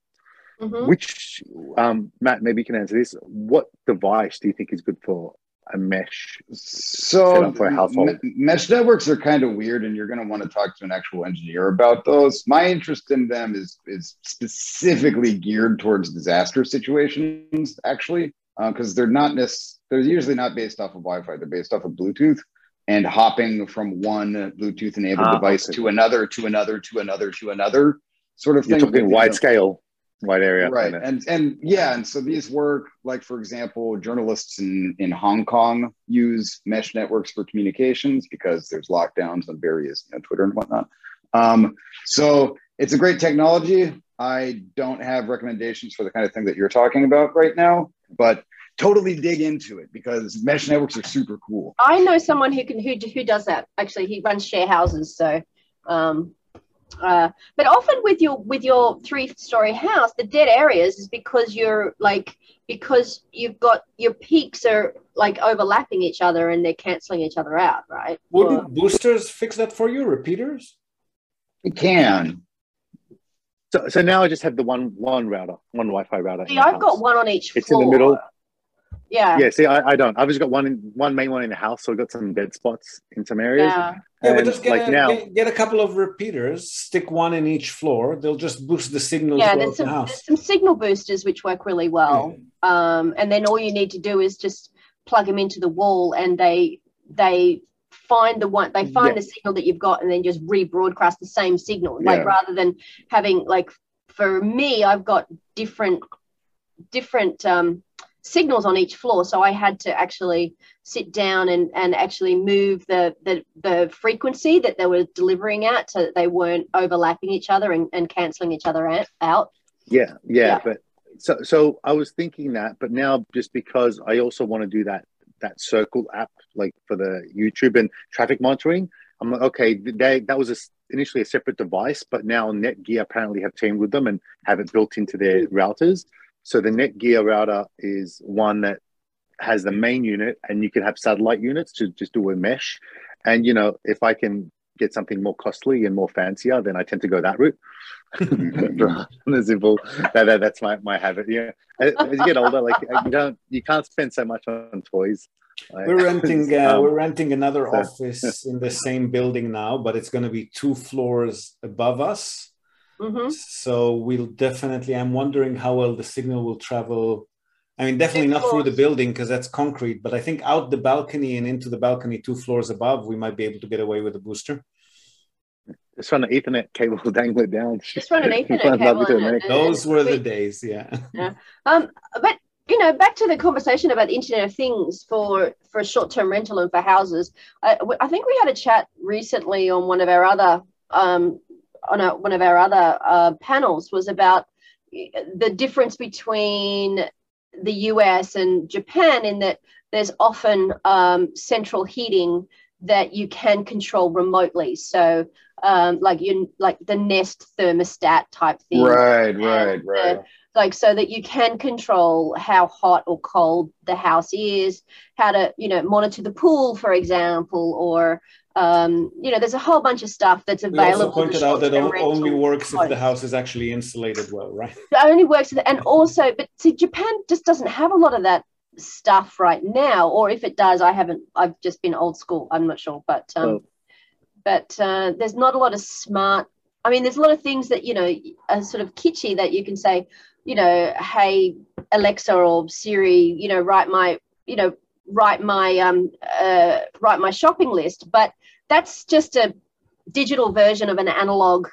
Mhm. Which um, Matt, maybe you can answer this. What device do you think is good for a mesh? So Setup for a household. me- mesh networks are kind of weird, and you're going to want to talk to an actual engineer about those. My interest in them is is specifically geared towards disaster situations, actually, because they're not necess- they're usually not based off of Wi-Fi. They're based off of Bluetooth and hopping from one Bluetooth enabled Ah, device to another, to another, to another, to another sort of You're thing. talking You know, wide scale, wide area. right and and yeah and so these work like for example journalists in in hong kong use mesh networks for communications because there's lockdowns on various you know twitter and whatnot um, so it's a great technology i don't have recommendations for the kind of thing that you're talking about right now but totally dig into it because mesh networks are super cool I know someone who can who who does that. Actually, he runs share houses. So, um, uh, but often with your with your three story house, the dead areas is because you're like because you've got your peaks are like overlapping each other and they're canceling each other out, right? Wouldn't boosters fix that for you? Repeaters? it can So, so now I just have the one one router, one Wi-Fi router. See, I've house. got one on each It's in the middle. Yeah. Yeah, see, I, I don't. I've just got one in one main one in the house, so I've got some dead spots in some areas. Yeah. Yeah, but And, just get, like a, now, get, get a couple of repeaters, stick one in each floor. They'll just boost the signal. Yeah, throughout there's the some, house. there's some signal boosters which work really well. um, and then all you need to do is just plug them into the wall and they they find the one they find Yeah. the signal that you've got and then just rebroadcast the same signal like rather than having like for me i've got different different um, signals on each floor so i had to actually sit down and and actually move the the, the frequency that they were delivering at so that they weren't overlapping each other and, and canceling each other out, yeah, yeah, Yeah. But so, so I was thinking that, but now just because I also want to do that that Circle app, like for the YouTube and traffic monitoring, I'm like, okay, they, that was a, initially a separate device, but now Netgear apparently have teamed with them and have it built into their routers. So the Netgear router is one that has the main unit, and you can have satellite units to just do a mesh. And you know, if I can get something more costly and more fancier, then I tend to go that route. the simple that, that, that's my, my habit. Yeah, as, as you get older, like you don't you can't spend so much on toys. We're renting. Uh, um, we're renting another so. office in the same building now, but it's going to be two floors above us. Mm-hmm. So we'll definitely. I'm wondering how well the signal will travel. I mean, definitely not through the building because that's concrete, but I think out the balcony and into the balcony two floors above, we might be able to get away with a booster. Just run an Ethernet cable dangling down. Just run an Ethernet cable. Those were the days, yeah. yeah. Um, but you know, back to the conversation about the Internet of Things for for short-term rental and for houses. I, I think we had a chat recently on one of our other um, on a, one of our other uh, panels was about the difference between the US and Japan in that there's often um, central heating that you can control remotely. So, um, like you like the Nest thermostat type thing. Right, right, right like so that you can control how hot or cold the house is how to you know monitor the pool for example or um, you know there's a whole bunch of stuff that's available. We also pointed out that it only works if the house is actually insulated well, right? It only works, and also, but see, Japan just doesn't have a lot of that stuff right now, or if it does, I haven't. I've just been old school. I'm not sure, but um, oh. but uh, there's not a lot of smart. I mean, there's a lot of things that you know are sort of kitschy that you can say, you know, hey Alexa or Siri, you know, write my, you know, write my um uh, write my shopping list. But that's just a digital version of an analog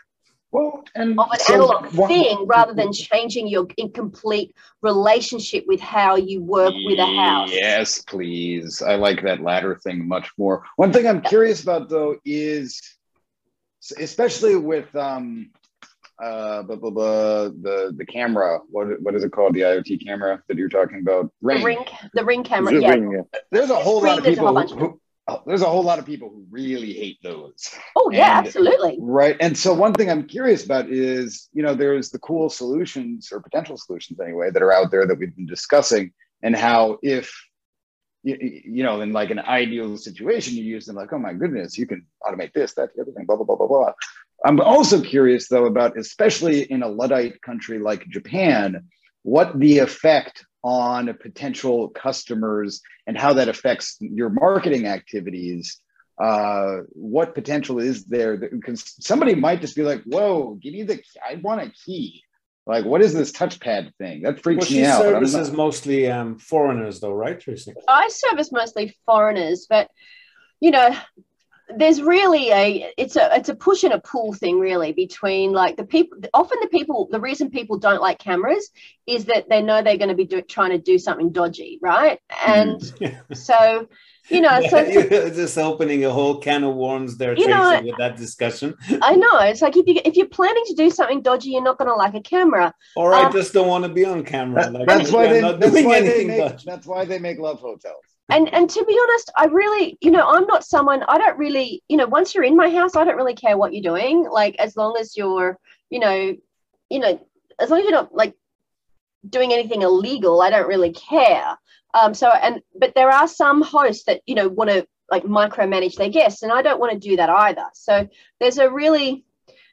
well, and of an so analog one, thing rather than changing your incomplete relationship with how you work with a house. Yes, please. I like that latter thing much more. One thing I'm curious about though is especially with um uh, blah, blah, blah, the the camera. What what is it called? The IoT camera that you're talking about? Ring. The ring, the ring camera. Yeah. Ring, yeah. There's a whole lot of people who, who oh, there's a whole lot of people who really hate those. Oh yeah, and, absolutely. Right. And so one thing I'm curious about is, you know, there's the cool solutions or potential solutions anyway that are out there that we've been discussing, and how if you, you know, in like an ideal situation, you use them like, oh my goodness, you can automate this, that, the other thing, blah, blah, blah, blah, blah. I'm also curious, though, about especially in a Luddite country like Japan, what the effect on potential customers and how that affects your marketing activities. Uh, what potential is there? Because somebody might just be like, "Whoa, give me the! I want a key." Like, what is this touchpad thing? That freaks well, me out. Services not... mostly um, foreigners, though, right, Tracey? I service mostly foreigners, but you know, there's really a it's a it's a push and a pull thing really between like the people often the people the reason people don't like cameras is that they know they're going to be do, trying to do something dodgy right? And mm. so you know yeah, so you're just opening a whole can of worms there you know, with that discussion. I know it's like if you if you're planning to do something dodgy you're not going to like a camera. Or um, i just don't want to be on camera like, that's why they, that's why they make, that's why they make love hotels and and to be honest i really you know i'm not someone i don't really you know once you're in my house i don't really care what you're doing. Like as long as you're you know you know as long as you're not like doing anything illegal i don't really care. Um so and but there are some hosts that you know want to like micromanage their guests and i don't want to do that either. So there's a really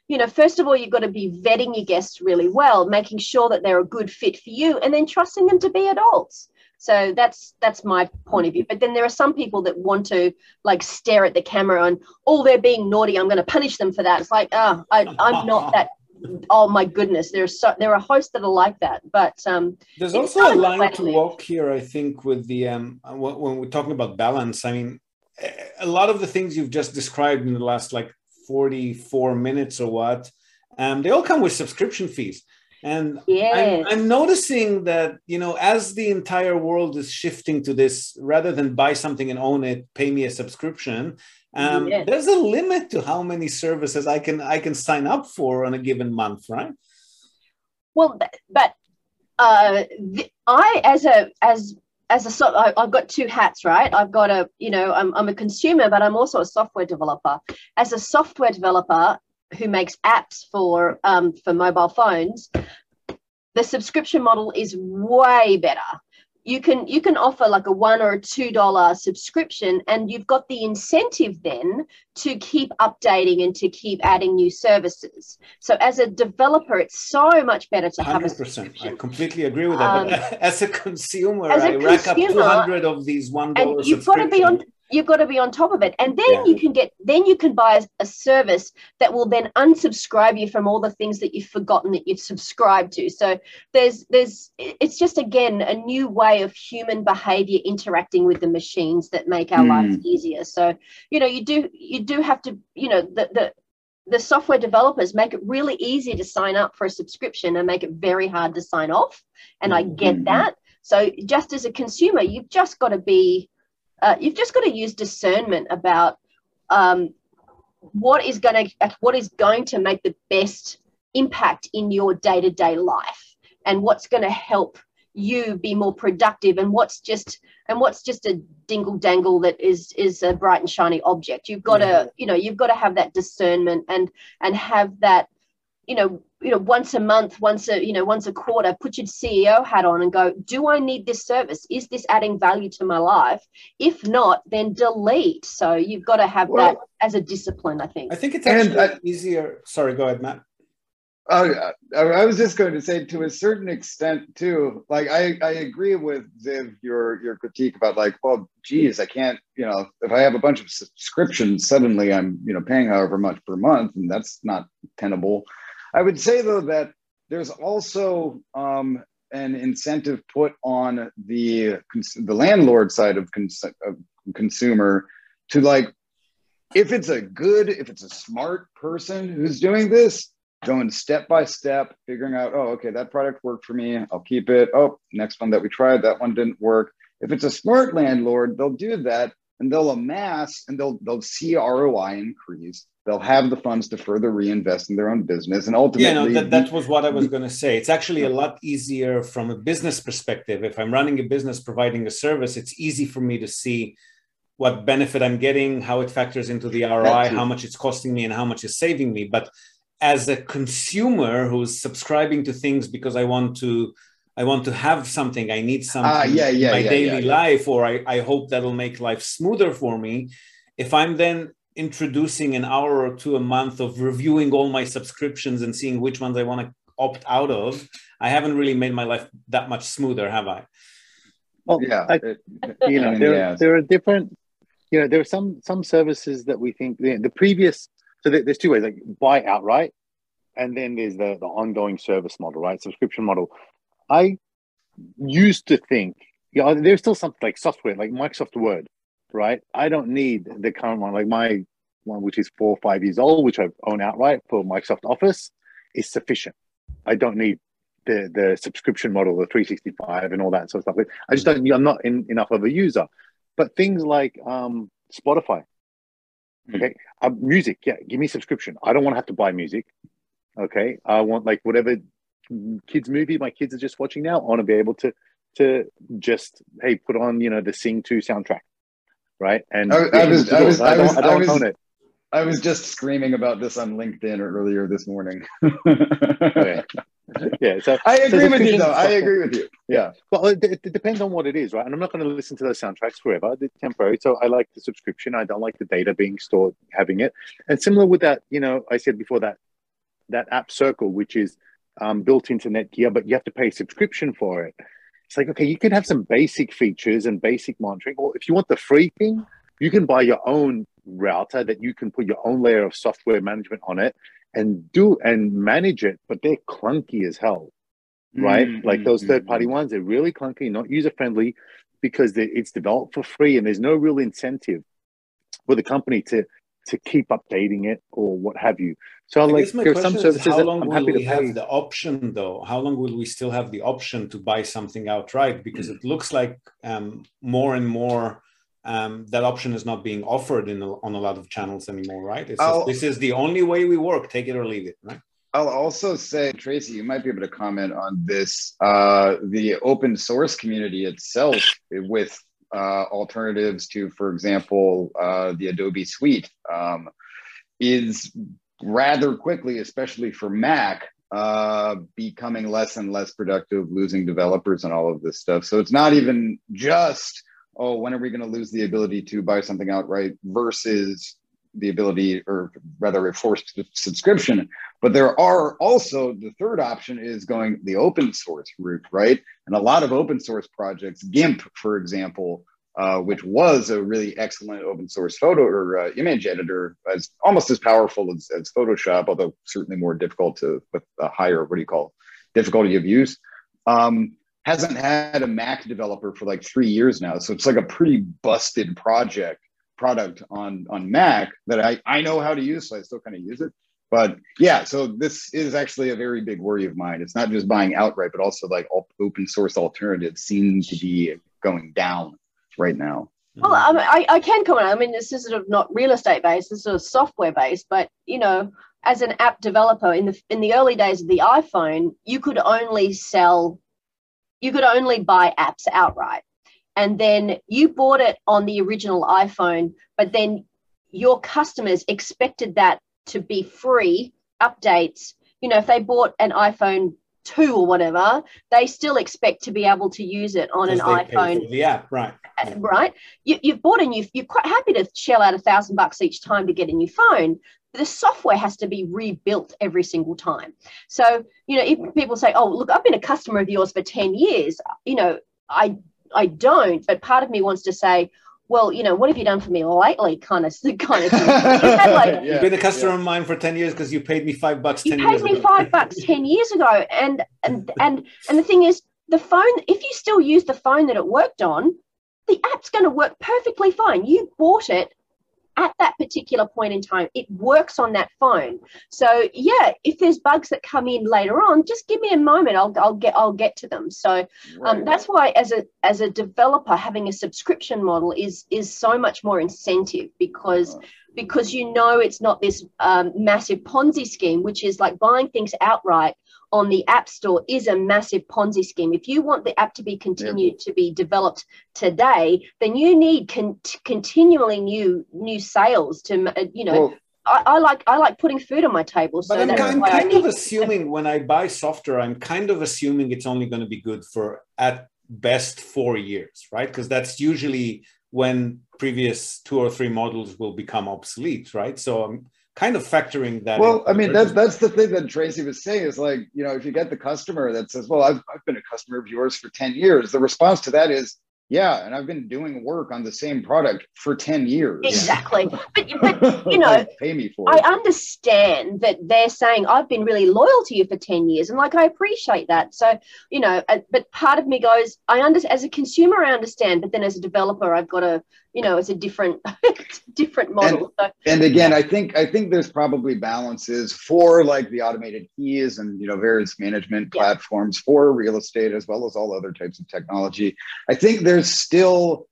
you know first of all you've got to be vetting your guests really well making sure that they're a good fit for you and then trusting them to be adults so that's that's my point of view. But then there are some people that want to like stare at the camera and oh they're being naughty. I'm going to punish them for that. It's like oh I, I'm not that. Oh my goodness, there's so there are hosts that are like that. But um, there's also a line to walk here. I think with the um when we're talking about balance. I mean, a lot of the things you've just described in the last like 44 minutes or what, um, they all come with subscription fees. And yes. I'm, I'm, noticing that, you know, as the entire world is shifting to this, rather than buy something and own it, pay me a subscription, um, yes. there's a limit to how many services I can I can sign up for on a given month, right? Well, but uh, the, I as a as as a so I, I've got two hats, right? I've got a, you know, I'm, I'm a consumer, but I'm also a software developer. As a software developer who makes apps for um, for mobile phones, the subscription model is way better you can you can offer like a one or a two dollar subscription and you've got the incentive then to keep updating and to keep adding new services so as a developer it's so much better to 100%. have a subscription. i completely agree with that um, but as a consumer as a i consumer, rack up 200 of these one dollar and you've got to be on you've got to be on top of it and then yeah. you can get then you can buy a, service that will then unsubscribe you from all the things that you've forgotten that you've subscribed to so there's there's it's just again a new way of human behavior interacting with the machines that make our mm. lives easier so you know you do you do have to you know the the the software developers make it really easy to sign up for a subscription and make it very hard to sign off and i get mm-hmm. that so just as a consumer you've just got to be uh, you've just got to use discernment about um, what is going to what is going to make the best impact in your day-to-day life and what's going to help you be more productive and what's just and what's just a dingle dangle that is is a bright and shiny object. You've got to you know you've got to have that discernment and and have that you know you know once a month once a you know once a quarter put your ceo hat on and go do i need this service? Is this adding value to my life? If not then delete. So you've got to have well, that as a discipline i think. I think it's actually I, easier sorry go ahead matt. Uh, I was just going to say, to a certain extent, too. Like, I, I agree with Ziv your your critique about like, well, geez, I can't, you know, if I have a bunch of subscriptions, suddenly I'm, you know, paying however much per month, and that's not tenable. I would say though that there's also um, an incentive put on the the landlord side of, cons- of consumer to like if it's a good if it's a smart person who's doing this going step by step figuring out oh okay that product worked for me i'll keep it oh next one that we tried that one didn't work if it's a smart landlord they'll do that and they'll amass and they'll they'll see ROI increase. They'll have the funds to further reinvest in their own business, and ultimately, yeah, no, that, that was what I was going to say. It's actually a lot easier from a business perspective. If I'm running a business providing a service, it's easy for me to see what benefit I'm getting, how it factors into the ROI, how much it's costing me, and how much it's saving me. But as a consumer who's subscribing to things because I want to I want to have something. I need ah, something uh, yeah, yeah, in my yeah, daily life, or I, I hope that'll make life smoother for me. If I'm then introducing an hour or two a month of reviewing all my subscriptions and seeing which ones I want to opt out of, I haven't really made my life that much smoother, have I? Well, yeah, I, you know, there, there are different, you know, there are some some services that we think the, the previous. So there's two ways, like buy outright, and then there's the the ongoing service model, right? Subscription model. I used to think, you know, there's still something like software, like Microsoft Word, right? I don't need the current one, like my one, which is four or five years old, which I own outright for Microsoft Office, is sufficient. I don't need the the subscription model, the 365, and all that sort of stuff. I just don't. I'm not in, enough of a user. But things like um, Spotify, hmm. okay, uh, music, yeah, give me subscription. I don't want to have to buy music. Okay, I want like whatever kids movie my kids are just watching now, I want to be able to to just hey put on you know the Sing Two soundtrack, right? And I, I was I was I, don't, I, don't I was, own it. I was just screaming about this on LinkedIn earlier this morning. okay. Yeah, so I agree so with you though. I agree with you. Yeah. Well, it, it, depends on what it is, right? And I'm not going to listen to those soundtracks forever. They're temporary. So I like the subscription. I don't like the data being stored, having it. And similar with that, you know, I said before that that app circle, which is um, built into Netgear, but you have to pay subscription for it. It's like, okay, you can have some basic features and basic monitoring. Or if you want the free thing, you can buy your own router that you can put your own layer of software management on it and do and manage it, but they're clunky as hell, right? Mm-hmm. Like those third party mm-hmm. ones, they're really clunky, not user friendly because it's developed for free and there's no real incentive for the company to to keep updating it or what have you. So, I like, there are some services how long will we have the option, though? How long will we still have the option to buy something outright? Because it looks like um, more and more um, that option is not being offered in a, on a lot of channels anymore, right? Just, this is the only way we work. Take it or leave it, right? I'll also say, Tracey, you might be able to comment on this. Uh, the open source community itself, with uh, alternatives to, for example, uh, the Adobe Suite, um, is rather quickly, especially for Mac, uh, becoming less and less productive, losing developers and all of this stuff. So it's not even just, oh, when are we going to lose the ability to buy something outright versus the ability, or rather, a forced subscription. But there are also the third option is going the open source route, right? And a lot of open source projects, GIMP, for example, uh, which was a really excellent open source photo or uh, image editor, as almost as powerful as, as Photoshop, although certainly more difficult to with a higher what do you call difficulty of use. Um, hasn't had a Mac developer for like three years now, so it's like a pretty busted project product on on Mac that I I know how to use, so I still kind of use it. But yeah, so this is actually a very big worry of mine. It's not just buying outright, but also like open source alternatives seem to be going down right now. Well, I, mean, I, I can comment. I mean, this is sort of not real estate based. This is sort of software based. But you know, as an app developer in the in the early days of the iPhone, you could only sell, you could only buy apps outright, and then you bought it on the original iPhone, but then your customers expected that to be free updates. You know, if they bought an iPhone two or whatever, they still expect to be able to use it on an iPhone. the app, right? Uh, right. You, you've bought a you've, you're quite happy to shell out a thousand bucks each time to get a new phone. The software has to be rebuilt every single time. So, you know, if people say, "Oh, look, I've been a customer of yours for ten years," you know, I I don't, but part of me wants to say, well, you know, what have you done for me lately? Kind of, kind of. like, yeah, You've been a customer yeah. of mine for ten years because you paid me five bucks. You paid me ago. five bucks ten years ago, and and and and the thing is, the phone. If you still use the phone that it worked on, the app's going to work perfectly fine. You bought it at that particular point in time. It works on that phone. So yeah, if there's bugs that come in later on, just give me a moment. I'll, I'll get I'll get to them. So um, that's why as a as a developer, having a subscription model is is so much more incentive because because you know it's not this um, massive Ponzi scheme, which is like buying things outright on the App Store is a massive Ponzi scheme. If you want the app to be continued yeah. to be developed today, then you need con- continually new new sales to uh, you know. Well, I, I, like I like putting food on my table. So but I'm, I'm kind of assuming when I buy software, I'm kind of assuming it's only going to be good for at best four years, right? Because that's usually when previous two or three models will become obsolete, right? So I'm kind of factoring that. Well, I mean, that's that's the thing that Tracey was saying is like, you know, if you get the customer that says, "Well, I've I've been a customer of yours for ten years," the response to that is, yeah, and I've been doing work on the same product for 10 years. Exactly. but, but you know, pay me for I it. understand that they're saying I've been really loyal to you for 10 years. And like, I appreciate that. So, you know, uh, but part of me goes, I understand as a consumer, I understand, but then as a developer, I've got to, you know, it's a different, different model. And, so, and again, I think, I think there's probably balances for like the automated keys and, you know, various management yeah. platforms for real estate, as well as all other types of technology. I think there's there's still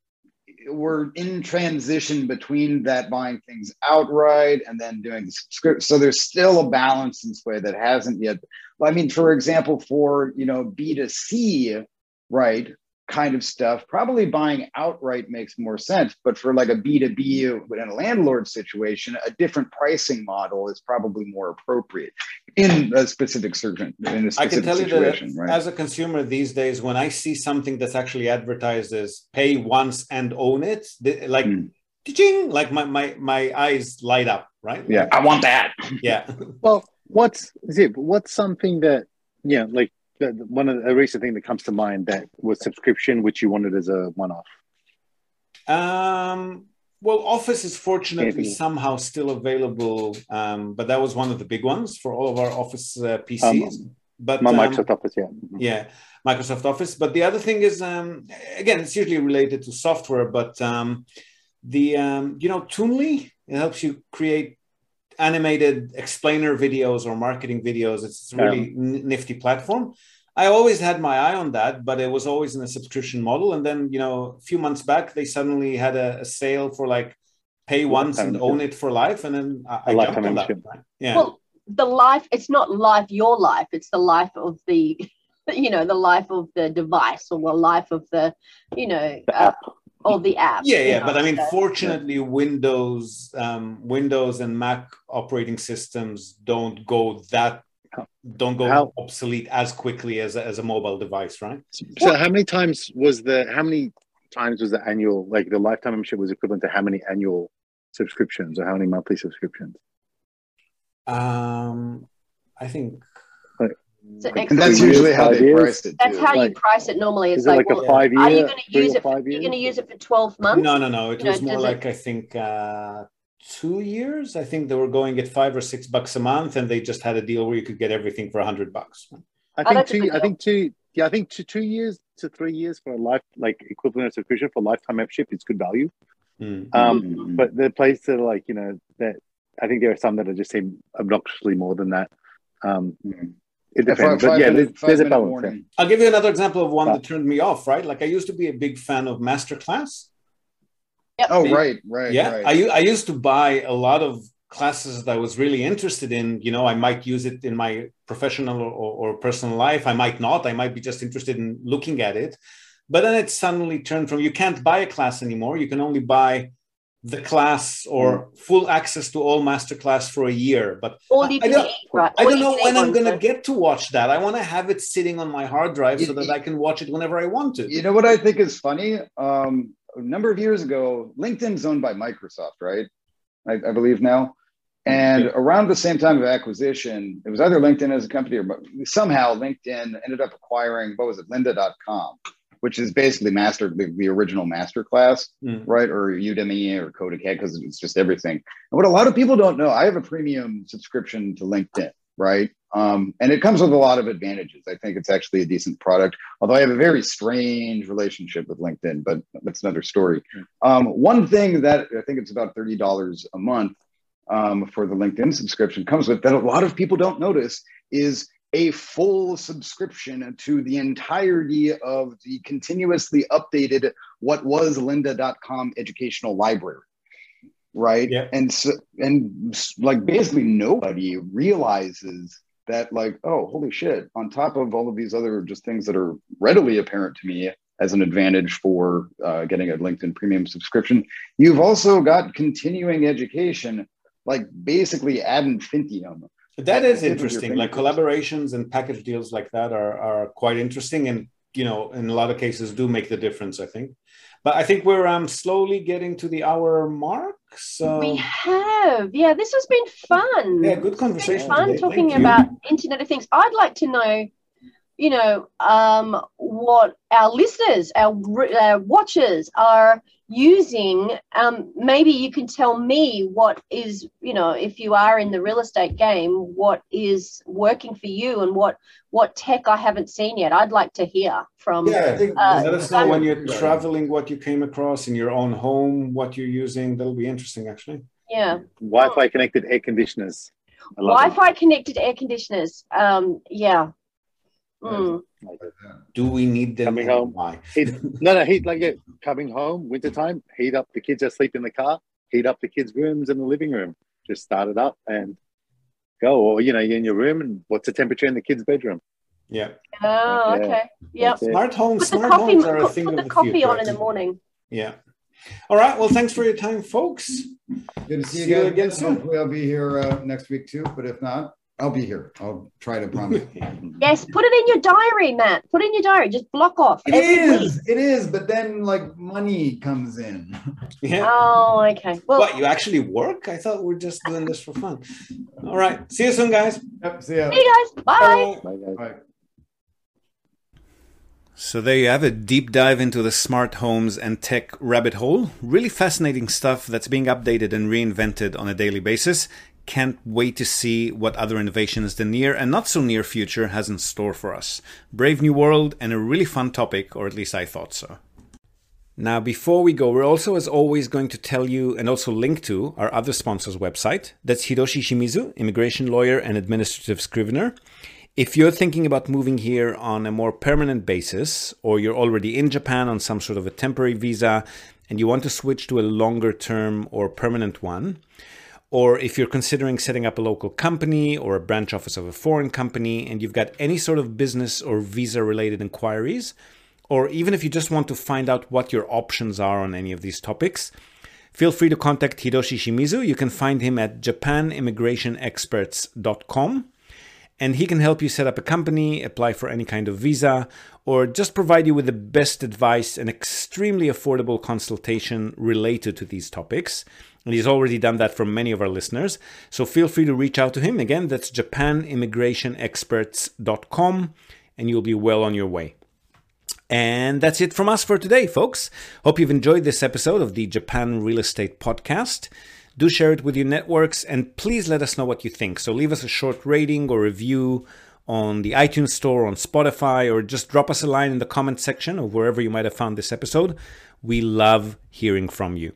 we're in transition between that buying things outright and then doing the subscription. So there's still a balance in this way that hasn't yet. I mean, for example, for you know B2C, right? Kind of stuff, probably buying outright makes more sense. But for like a B2B in a landlord situation, a different pricing model is probably more appropriate in a specific certain in a specific I can tell situation, you that right? as a consumer these days, when I see something that's actually advertised as pay once and own it, like mm. like my, my my eyes light up, right? Yeah, I want that. Yeah. well, what's Zip, What's something that yeah, like the, one of the, a recent thing that comes to mind that was subscription, which you wanted as a one-off? Um, well, Office is fortunately Maybe. somehow still available, um, but that was one of the big ones for all of our Office uh, PCs. Um, but my um, Microsoft Office, yeah, mm-hmm. yeah, Microsoft Office. But the other thing is, um, again, it's usually related to software, but um, the um, you know, Toonly it helps you create animated explainer videos or marketing videos. It's a really yeah. nifty platform. I always had my eye on that, but it was always in a subscription model. And then, you know, a few months back, they suddenly had a, a sale for like pay once and own it for life. And then I, I jumped on that. Yeah. Well, the life it's not life your life it's the life of the you know the life of the device or the life of the you know The uh, app. or the app Yeah, yeah, know, but I mean, so- fortunately, Windows, um, Windows and Mac operating systems don't go that don't go How- obsolete as quickly as a, as a mobile device, right? So how many times was the how many times was the annual like the lifetime membership was equivalent to how many annual subscriptions or how many monthly subscriptions? Um, I think It's an Like, extra- And that's usually how they years? price it. that's too. how you price it normally it's Is it like, like a well, five are you going to use it for, five you're going to use it for 12 months no, no, no. It You know, was more does it- like I think uh, two years. I think they were going at five or six bucks a month, and they just had a deal where you could get everything for a hundred bucks. I Oh, think that's a two. I think two. Yeah, I think two, two years to three years for a life like equivalent of subscription for lifetime membership is good value. Mm. Um, Mhm. but the place that are like you know that I think there are some that are just seem obnoxiously more than that. Um, Mhm. It depends, five- but yeah, minute- there's, a balance. warning. I'll give you another example of one Ah. that turned me off. Right, like I used to be a big fan of Masterclass. Oh, The- right, right, yeah right. I, u- I used to buy a lot of classes that i was really interested in you know i might use it in my professional or, or personal life i might not i might be just interested in looking at it but then it suddenly turned from you can't buy a class anymore you can only buy the class or full access to all masterclass for a year but all I- I don't- eat right i don't know when i'm going to get to watch that i want to have it sitting on my hard drive so You- that i can watch it whenever i want to You know what I think is funny? Um, a number of years ago, LinkedIn's owned by Microsoft, right? I, I believe now. And Yeah. around the same time of acquisition, it was either LinkedIn as a company or somehow LinkedIn ended up acquiring, what was it, lynda.com, which is basically master, the, the original masterclass, Mm. right? Or Udemy or Codecad, because it's just everything. And what a lot of people don't know, I have a premium subscription to LinkedIn, right? Um, and it comes with a lot of advantages. I think it's actually a decent product, although I have a very strange relationship with LinkedIn, but that's another story. Um, one thing that I think it's about $30 a month um, for the LinkedIn subscription comes with that a lot of people don't notice is a full subscription to the entirety of the continuously updated what was lynda.com educational library right Yeah. and so and like basically nobody realizes that like oh holy shit on top of all of these other just things that are readily apparent to me as an advantage for uh, getting a linkedin premium subscription you've also got continuing education like basically ad infinitum That at is the tip of your interesting. Like collaborations and package deals like that are, are quite interesting and, you know, in a lot of cases do make the difference, I think. But I think we're um, slowly getting to the hour mark. So, we have yeah this has been fun yeah, good It's been conversation. fun today. talking about internet of things i'd like to know you know um, what our listeners our, our watchers are using um, maybe you can tell me what is you know if you are in the real estate game what is working for you and what what tech i haven't seen yet i'd like to hear from Yeah, I think Uh, let us know when you're Yeah. traveling what you came across in your own home, what you're using. That'll be interesting, actually. yeah Wi-Fi connected air conditioners. I love them. wi-fi connected air conditioners um, yeah Mm. Do we need them? Coming home. Why? Heat, no, no, heat like it. Coming home, wintertime, heat up. The kids are asleep in the car. Heat up the kids' rooms and the living room. Just start it up and go. Or you know, you're in your room, and what's the temperature in the kids' bedroom? Yeah. oh Yeah. okay yep That's it. Smart homes. Smart coffee homes are a thing put of the the coffee future, on in the morning Yeah. All right. Well, thanks for your time, folks. Good to see you See you guys again again. soon. Hopefully, I'll be here uh, next week too. But if not, I'll be here. I'll try to promise. Yes, put it in your diary, Matt. Put it in your diary. Just block off It every week. is. It is. But then, like, money comes in. yeah. Oh, okay. Well, What, you actually work? I thought we're just doing this for fun. All right. See you soon, guys. Yep. See ya. see you guys. Bye. Bye, guys. Bye. So there you have a Deep dive into the smart homes and tech rabbit hole. Really fascinating stuff that's being updated and reinvented on a daily basis. Can't wait to see what other innovations the near and not so near future has in store for us. Brave new world and a really fun topic, or at least I thought so. Now, before we go, we're also, as always, going to tell you and also link to our other sponsor's website. That's Hiroshi Shimizu, immigration lawyer and administrative scrivener. If you're thinking about moving here on a more permanent basis, or you're already in Japan on some sort of a temporary visa and you want to switch to a longer term or permanent one, or if you're considering setting up a local company or a branch office of a foreign company and you've got any sort of business or visa related inquiries, or even if you just want to find out what your options are on any of these topics, feel free to contact Hiroshi Shimizu. You can find him at japanimmigrationexperts.com and he can help you set up a company, apply for any kind of visa, or just provide you with the best advice and extremely affordable consultation related to these topics. And he's already done that for many of our listeners. So feel free to reach out to him. Again, that's japanimmigrationexperts.com, and you'll be well on your way. And that's it from us for today, folks. Hope you've enjoyed this episode of the Japan Real Estate Podcast. Do share it with your networks and please let us know what you think. So leave us a short rating or review on the iTunes Store, on Spotify, or just drop us a line in the comment section or wherever you might have found this episode. We love hearing from you.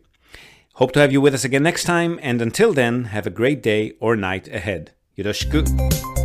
Hope to have you with us again next time, and until then, have a great day or night ahead. Yoroshiku.